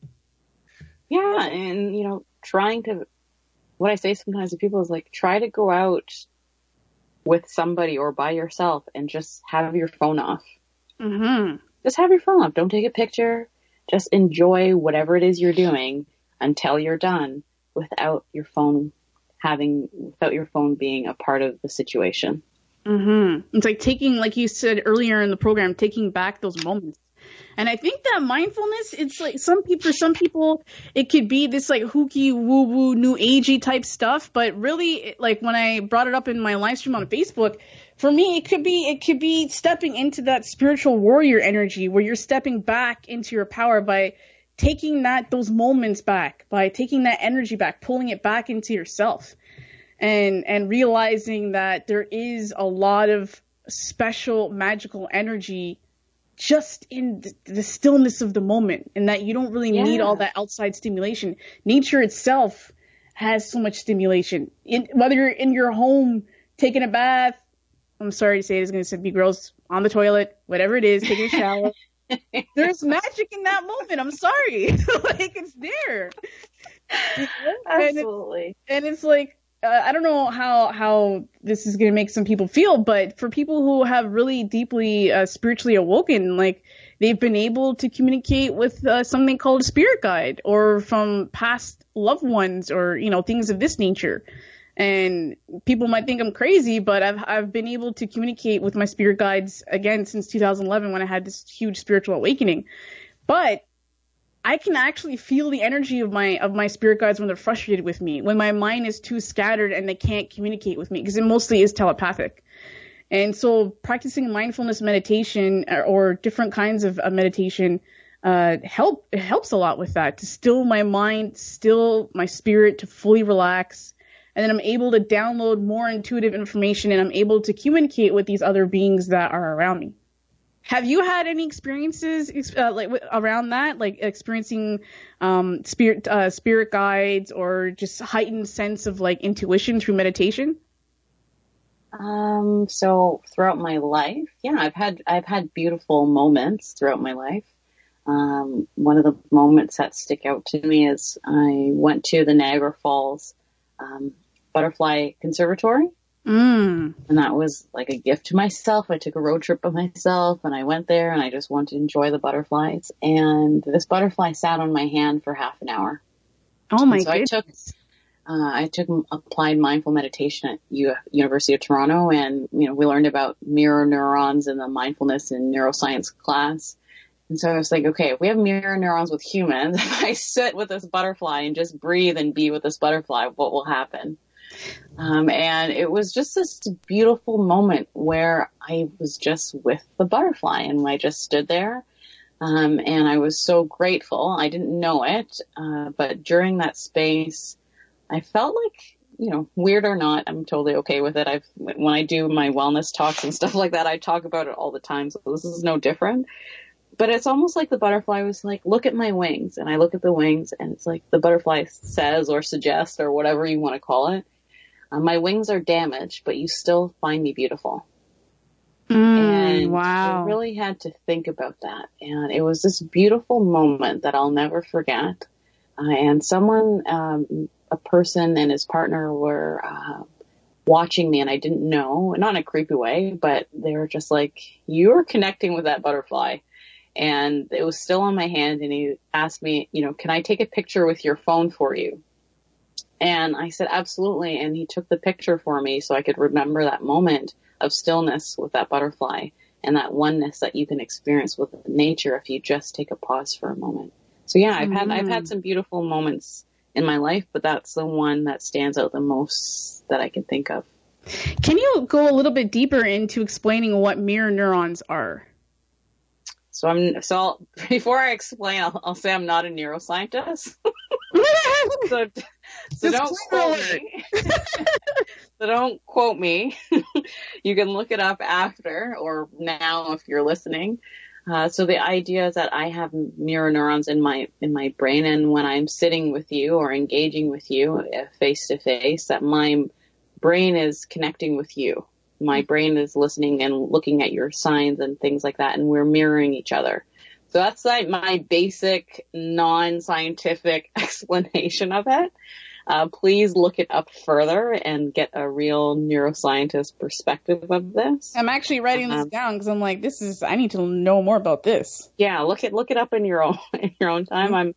Yeah. And, you know, trying to, what I say sometimes to people is like, try to go out with somebody or by yourself and just have your phone off. Mm-hmm. Just have your phone off. Don't take a picture. Just enjoy whatever it is you're doing until you're done without your phone having, without your phone being a part of the situation. Mm-hmm. It's like taking, like you said earlier in the program, taking back those moments. And I think that mindfulness, it's like some people, for some people, it could be this like hooky woo woo new agey type stuff. But really, like when I brought it up in my live stream on Facebook, for me, it could be, it could be stepping into that spiritual warrior energy where you're stepping back into your power by taking that, those moments back, by taking that energy back, pulling it back into yourself and, and realizing that there is a lot of special magical energy just in the, the stillness of the moment and that you don't really Yeah. need all that outside stimulation. Nature itself has so much stimulation. In, whether you're in your home taking a bath, I'm sorry to say it's going to be girls on the toilet, whatever it is, taking a shower. There's magic in that moment. I'm sorry. like it's there. Know? And it- Absolutely. and it's like uh, I don't know how how this is going to make some people feel, but for people who have really deeply uh, spiritually awoken, like they've been able to communicate with uh, something called a spirit guide, or from past loved ones, or you know things of this nature. And people might think I'm crazy, but I've I've been able to communicate with my spirit guides again since 2011 when I had this huge spiritual awakening. But I can actually feel the energy of my of my spirit guides when they're frustrated with me, when my mind is too scattered and they can't communicate with me because it mostly is telepathic. And so practicing mindfulness meditation or, or different kinds of uh, meditation uh, help helps a lot with that to still my mind, still my spirit to fully relax, and then I'm able to download more intuitive information and I'm able to communicate with these other beings that are around me. Have you had any experiences uh, like around that, like experiencing um, spirit uh, spirit guides or just heightened sense of like intuition through meditation? Um, so throughout my life, yeah, I've had, I've had beautiful moments throughout my life. Um, one of the moments that stick out to me is I went to the Niagara Falls, um, Butterfly Conservatory. Mm. And that was like a gift to myself. I took a road trip by myself and I went there and I just wanted to enjoy the butterflies. And this butterfly sat on my hand for half an hour. Oh my so I goodness. took, uh, I took applied mindful meditation at U- University of Toronto and, you know, we learned about mirror neurons in the mindfulness and neuroscience class. And so I was like, okay, if we have mirror neurons with humans, if I sit with this butterfly and just breathe and be with this butterfly, what will happen? Um, and it was just this beautiful moment where I was just with the butterfly and I just stood there. Um, and I was so grateful. I didn't know it, uh, but during that space, I felt like, you know, weird or not, I'm totally okay with it. I've, when I do my wellness talks and stuff like that, I talk about it all the time. So this is no different. But it's almost like the butterfly was like, look at my wings. And I look at the wings and it's like the butterfly says or suggests or whatever you want to call it. Uh, my wings are damaged, but you still find me beautiful. Mm, And wow. I really had to think about that. And it was this beautiful moment that I'll never forget. Uh, and someone, um, a person and his partner were, uh, watching me and I didn't know, not in a creepy way, but they were just like, you're connecting with that butterfly. And it was still on my hand and he asked me, you know, can I take a picture with your phone for you? And I said, absolutely. And he took the picture for me so I could remember that moment of stillness with that butterfly and that oneness that you can experience with nature if you just take a pause for a moment. So yeah, I've had, I've had mm-hmm. some beautiful moments in my life, but that's the one that stands out the most that I can think of. Can you go a little bit deeper into explaining what mirror neurons are? So I'm, so I'll, before I explain, I'll, I'll say I'm not a neuroscientist. so, so don't quote me. so don't quote me. you can look it up after or now if you're listening. Uh, so the idea is that I have mirror neurons in my in my brain, and when I'm sitting with you or engaging with you face to face, that my brain is connecting with you. My brain is listening and looking at your signs and things like that, and we're mirroring each other. So that's like my basic non-scientific explanation of it. Uh, please look it up further and get a real neuroscientist perspective of this. I'm actually writing this Um, down because I'm like, this is, I need to know more about this. Yeah, look it look it up in your own in your own time. I'm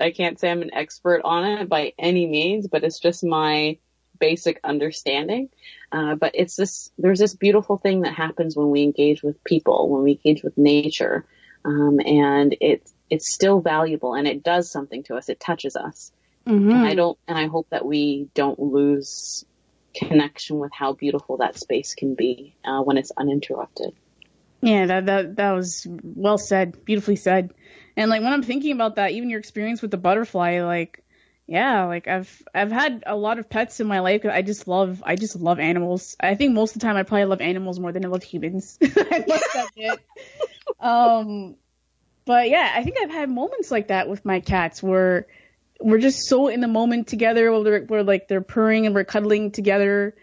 I can't say I'm an expert on it by any means, but it's just my basic understanding. Uh, but it's this there's this beautiful thing that happens when we engage with people, when we engage with nature, um, and it's it's still valuable and it does something to us. It touches us. Mm-hmm. And I don't, and I hope that we don't lose connection with how beautiful that space can be uh, when it's uninterrupted. Yeah, that that that was well said, beautifully said. And like when I'm thinking about that, even your experience with the butterfly, like yeah, like I've I've had a lot of pets in my life. I just love I just love animals. I think most of the time I probably love animals more than I love humans. I must admit. um, but yeah, I think I've had moments like that with my cats where we're just so in the moment together. We're, we're like they're purring and we're cuddling together.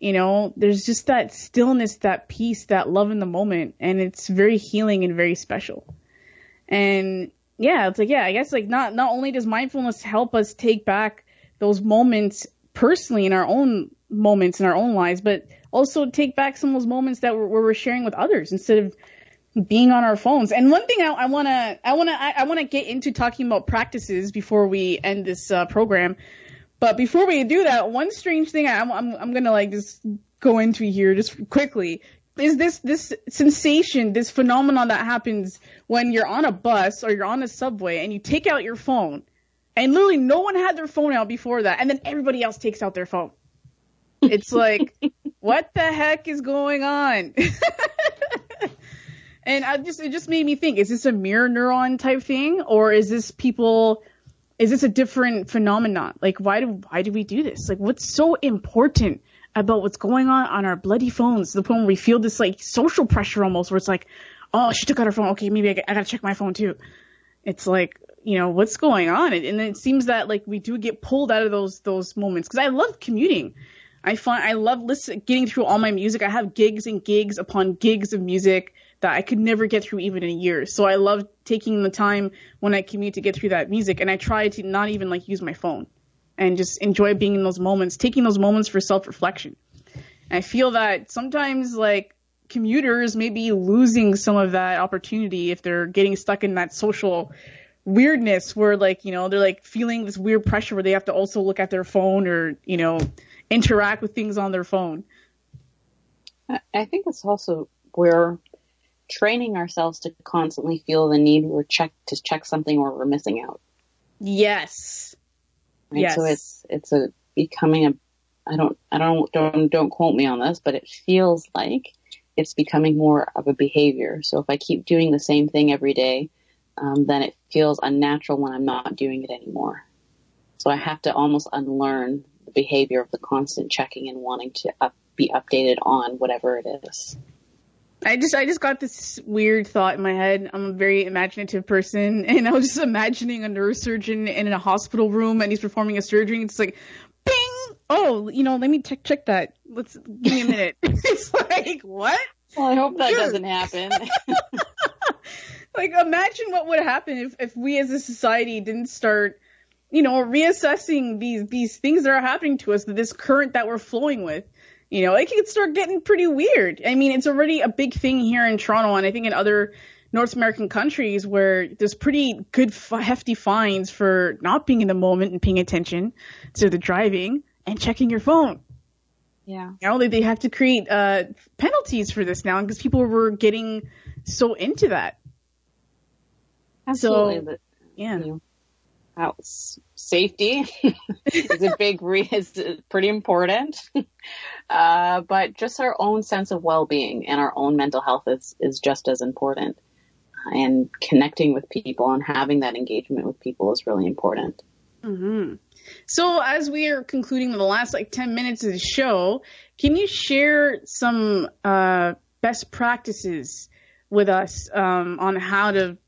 You know, there's just that stillness, that peace, that love in the moment, and it's very healing and very special. And yeah, it's like yeah, I guess like not not only does mindfulness help us take back those moments personally in our own moments in our own lives, but also take back some of those moments that we're, we're sharing with others instead of being on our phones. And one thing I want to I want to I, want to get into talking about practices before we end this uh, program. But before we do that, one strange thing I, I'm I'm gonna like just go into here just quickly is this this sensation, this phenomenon that happens when you're on a bus or you're on a subway and you take out your phone, and literally no one had their phone out before that, and then everybody else takes out their phone. It's like, what the heck is going on? and I just it just made me think: is this a mirror neuron type thing, or is this people? Is this a different phenomenon? Like, why do why do we do this? Like, what's so important? about what's going on on our bloody phones the point where we feel this like social pressure almost where it's like, oh, she took out her phone. Okay, maybe I, I gotta check my phone too. It's like, you know, what's going on? And, and it seems that like we do get pulled out of those, those moments. Cause I love commuting. I find, I love listening, getting through all my music. I have gigs and gigs upon gigs of music that I could never get through even in a year. So I love taking the time when I commute to get through that music. And I try to not even like use my phone and just enjoy being in those moments, taking those moments for self reflection. I feel that sometimes like commuters may be losing some of that opportunity if they're getting stuck in that social weirdness where like, you know, they're like feeling this weird pressure where they have to also look at their phone or, you know, interact with things on their phone. I think it's also we're training ourselves to constantly feel the need we're check to check something or we're missing out. Yes. Right? Yes. So it's it's a becoming a I don't I don't don't don't quote me on this, but it feels like it's becoming more of a behavior. So if I keep doing the same thing every day, um, then it feels unnatural when I'm not doing it anymore. So I have to almost unlearn the behavior of the constant checking and wanting to up, be updated on whatever it is. I just I just got this weird thought in my head. I'm a very imaginative person, and I was just imagining a neurosurgeon in a hospital room, and he's performing a surgery. it's like, bing! Oh, you know, let me check check that. Let's give me a minute. it's like what? Well, I hope that doesn't happen. like, imagine what would happen if if we as a society didn't start, you know, reassessing these these things that are happening to us, this current that we're flowing with you know, it could start getting pretty weird. I mean, it's already a big thing here in Toronto, and I think in other North American countries where there's pretty good hefty fines for not being in the moment and paying attention to the driving and checking your phone. Yeah. You know, they, they have to create uh, penalties for this now because people were getting so into that. Absolutely. So, yeah. You house safety is a big is pretty important. Uh, but just our own sense of well-being and our own mental health is, is just as important. And connecting with people and having that engagement with people is really important. Mm-hmm. So as we are concluding the last like 10 minutes of the show, can you share some, uh, best practices with us, um, on how to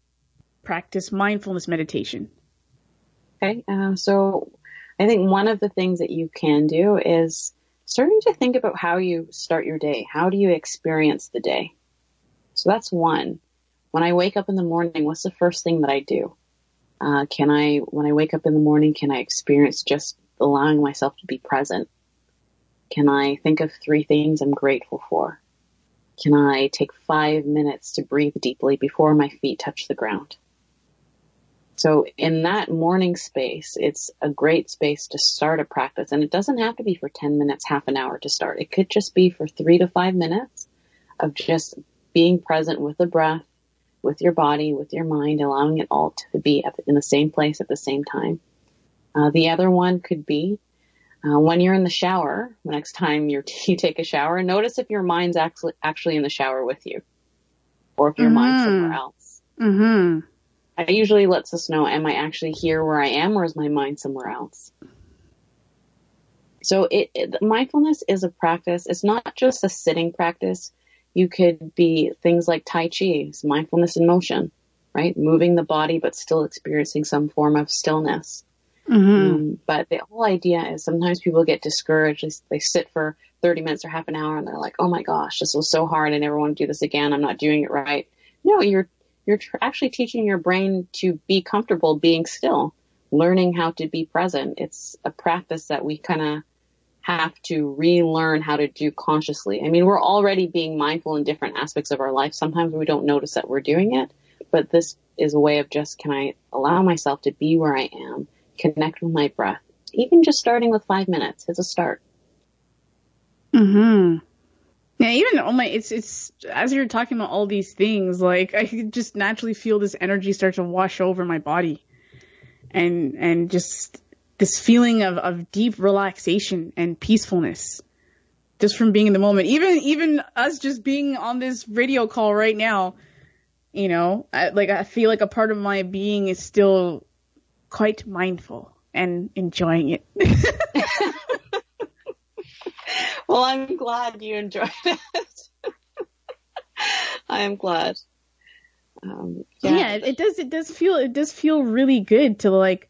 practice mindfulness meditation? Okay. Uh, so I think one of the things that you can do is starting to think about how you start your day. How do you experience the day? So that's one. When I wake up in the morning, what's the first thing that I do? Uh, can I, when I wake up in the morning, can I experience just allowing myself to be present? Can I think of three things I'm grateful for? Can I take five minutes to breathe deeply before my feet touch the ground? So in that morning space, it's a great space to start a practice. And it doesn't have to be for 10 minutes, half an hour to start. It could just be for three to five minutes of just being present with the breath, with your body, with your mind, allowing it all to be in the same place at the same time. Uh, the other one could be uh, when you're in the shower, the next time you you take a shower, notice if your mind's actually actually in the shower with you, or if your mm-hmm. mind's somewhere else. Mm-hmm. I usually lets us know, am I actually here where I am or is my mind somewhere else? So it, it, mindfulness is a practice. It's not just a sitting practice. You could be things like Tai Chi, mindfulness in motion, right? Moving the body, but still experiencing some form of stillness. Mm-hmm. Um, but the whole idea is sometimes people get discouraged. They sit for 30 minutes or half an hour and they're like, oh my gosh, this was so hard. I never want to do this again. I'm not doing it right. No, you're you're tr- actually teaching your brain to be comfortable being still, learning how to be present. It's a practice that we kind of have to relearn how to do consciously. I mean, we're already being mindful in different aspects of our life. Sometimes we don't notice that we're doing it, but this is a way of just, can I allow myself to be where I am, connect with my breath, even just starting with five minutes is a start. Hmm. Yeah, even on my it's it's as you're talking about all these things, like I just naturally feel this energy start to wash over my body, and and just this feeling of of deep relaxation and peacefulness, just from being in the moment. Even even us just being on this radio call right now, you know, I, like I feel like a part of my being is still quite mindful and enjoying it. well, I'm glad you enjoyed it. I am glad. Um, yeah. yeah, it does. It does feel. It does feel really good to like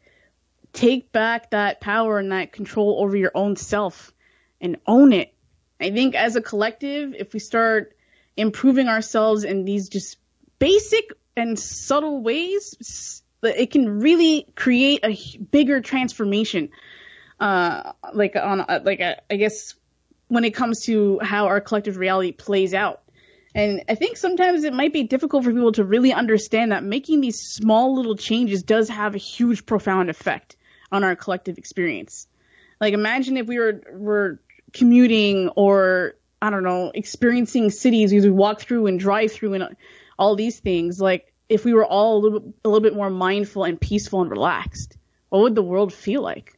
take back that power and that control over your own self and own it. I think as a collective, if we start improving ourselves in these just basic and subtle ways, it can really create a bigger transformation. Uh, like on, like a, I guess when it comes to how our collective reality plays out. And I think sometimes it might be difficult for people to really understand that making these small little changes does have a huge, profound effect on our collective experience. Like imagine if we were were commuting or I don't know, experiencing cities as we walk through and drive through and all these things. Like if we were all a little, a little bit more mindful and peaceful and relaxed, what would the world feel like?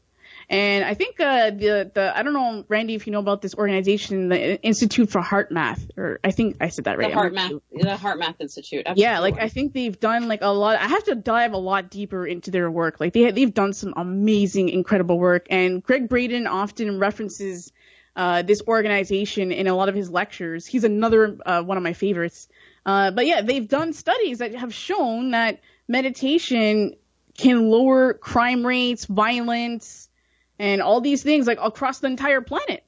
And I think uh, the the I don't know, Randi, if you know about this organization, the Institute for HeartMath, or I think I said that right. The HeartMath, the HeartMath Institute. Absolutely. Yeah, like I think they've done like a lot. I have to dive a lot deeper into their work. Like they they've done some amazing, incredible work. And Gregg Braden often references uh, this organization in a lot of his lectures. He's another uh, one of my favorites. Uh, but yeah, they've done studies that have shown that meditation can lower crime rates, violence, and all these things like across the entire planet.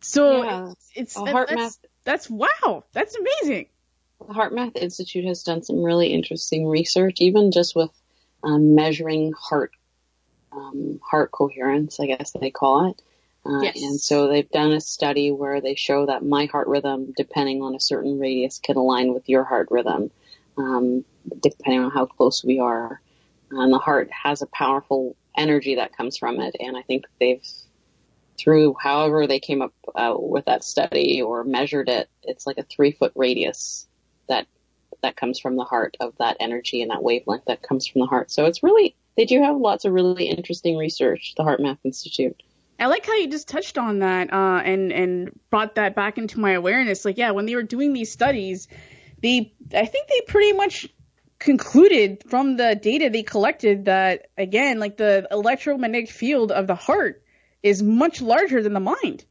So yeah. it's, it's heart that's, math. That's wow. That's amazing. The HeartMath Institute has done some really interesting research, even just with um, measuring heart um, heart coherence, I guess they call it. Uh, yes. And so they've done a study where they show that my heart rhythm, depending on a certain radius, can align with your heart rhythm, um, depending on how close we are. And the heart has a powerful energy that comes from it. And I think they've, through however they came up uh, with that study or measured it, it's like a three foot radius that that comes from the heart of that energy and that wavelength that comes from the heart. So it's really they do have lots of really interesting research, the HeartMath Institute. I like how you just touched on that uh, and and brought that back into my awareness. Like, yeah, when they were doing these studies, they I think they pretty much concluded from the data they collected that again, like the electromagnetic field of the heart is much larger than the mind.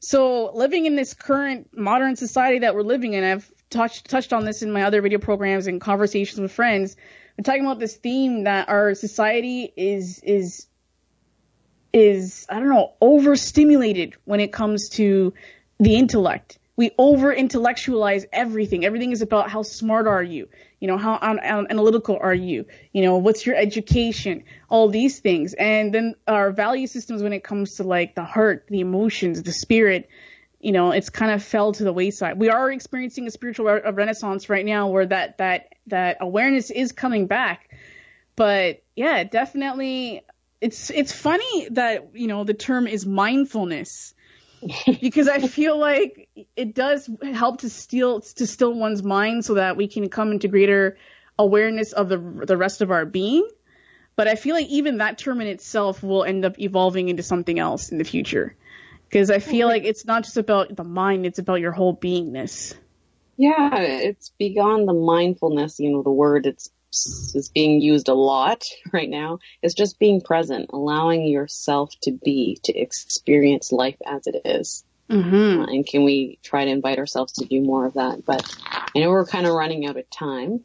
So living in this current modern society that we're living in, I've touched touched on this in my other video programs and conversations with friends. I'm talking about this theme that our society is is is I don't know overstimulated when it comes to the intellect we over intellectualize everything. Everything is about how smart are you? You know, how analytical are you? You know, what's your education? All these things. And then our value systems when it comes to like the heart, the emotions, the spirit, you know, it's kind of fell to the wayside. We are experiencing a spiritual re- renaissance right now where that, that, that awareness is coming back. But yeah, definitely it's, it's funny that, you know, the term is mindfulness because I feel like it does help to steal to still one's mind so that we can come into greater awareness of the the rest of our being. But I feel like even that term in itself will end up evolving into something else in the future. Because I feel like it's not just about the mind, it's about your whole beingness. Yeah, it's beyond the mindfulness, you know, the word it's is being used a lot right now. It's just being present, allowing yourself to be, to experience life as it is. Mm-hmm. Uh, and can we try to invite ourselves to do more of that? But I know we're kind of running out of time.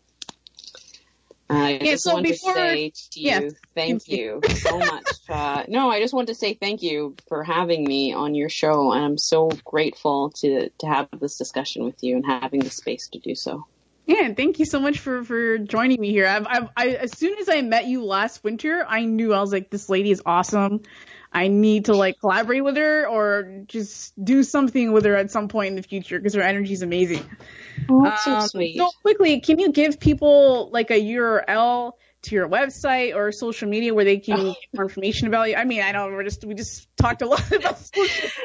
I Yeah, just so want before- to say to you, yeah, thank you so much. Uh, no, I just want to say thank you for having me on your show, and I'm so grateful to to have this discussion with you and having the space to do so. Yeah, and thank you so much for for joining me here. I've, I've, I as soon as I met you last winter, I knew I was like, this lady is awesome. I need to like collaborate with her or just do something with her at some point in the future because her energy is amazing. Oh, that's Um, so sweet. So quickly, can you give people like a URL to your website or social media where they can get more information about you? I mean, I know we're just we just talked a lot about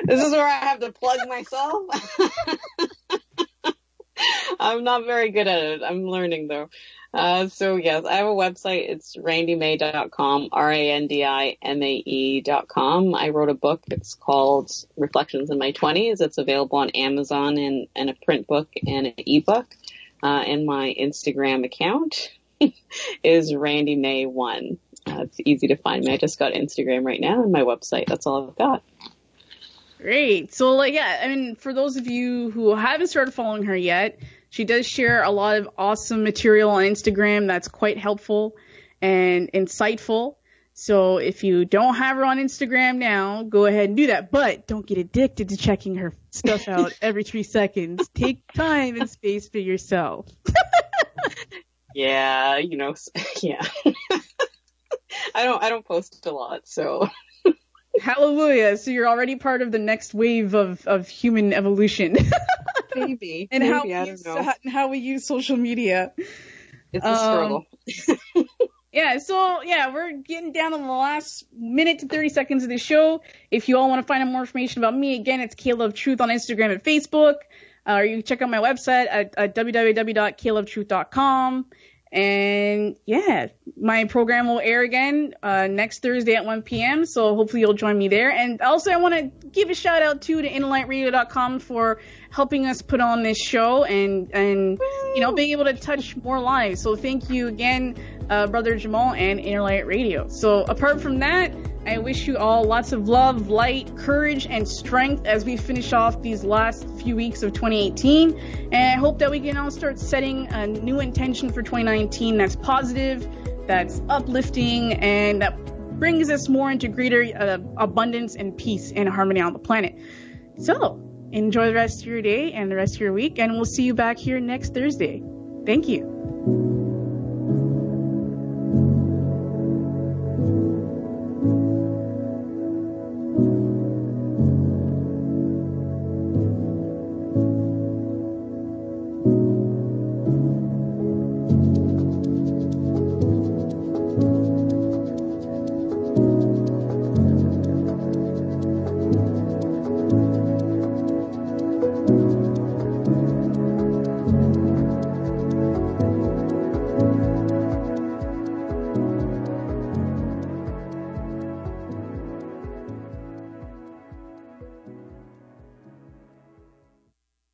This is where I have to plug myself. I'm not very good at it. I'm learning though. Uh, so yes, I have a website. It's randimae.com, R-A-N-D-I-M-A-E dot com. I wrote a book. It's called Reflections in My Twenties. It's available on Amazon and, and a print book and an ebook. Uh, and my Instagram account is Randi Mae one. Uh, it's easy to find me. I just got Instagram right now and my website. That's all I've got. Great. So, like, yeah, I mean, for those of you who haven't started following her yet, she does share a lot of awesome material on Instagram that's quite helpful and insightful. So, if you don't have her on Instagram now, go ahead and do that. But don't get addicted to checking her stuff out every three seconds. Take time and space for yourself. Yeah, you know, yeah. I don't, I don't post a lot, so Hallelujah. So, you're already part of the next wave of, of human evolution maybe, and how, we use, and how we use social media. It's a um, struggle. Yeah, so yeah, we're getting down to the last minute to 30 seconds of the show. If you all want to find out more information about me, again, it's Caleb Truth on Instagram and Facebook. Uh, or you can check out my website at, at www.kaylaoftruth.com. And yeah, my program will air again uh, next Thursday at 1 p.m. So hopefully you'll join me there. And also, I want to give a shout out to to InnerlightRadio.com for helping us put on this show and and you know being able to touch more lives. So thank you again, uh, Brother Jamal and Innerlight Radio. So apart from that, I wish you all lots of love, light, courage, and strength as we finish off these last few weeks of 2018. And I hope that we can all start setting a new intention for 2019 that's positive, that's uplifting, and that brings us more into greater uh, abundance and peace and harmony on the planet. So enjoy the rest of your day and the rest of your week, and we'll see you back here next Thursday. Thank you.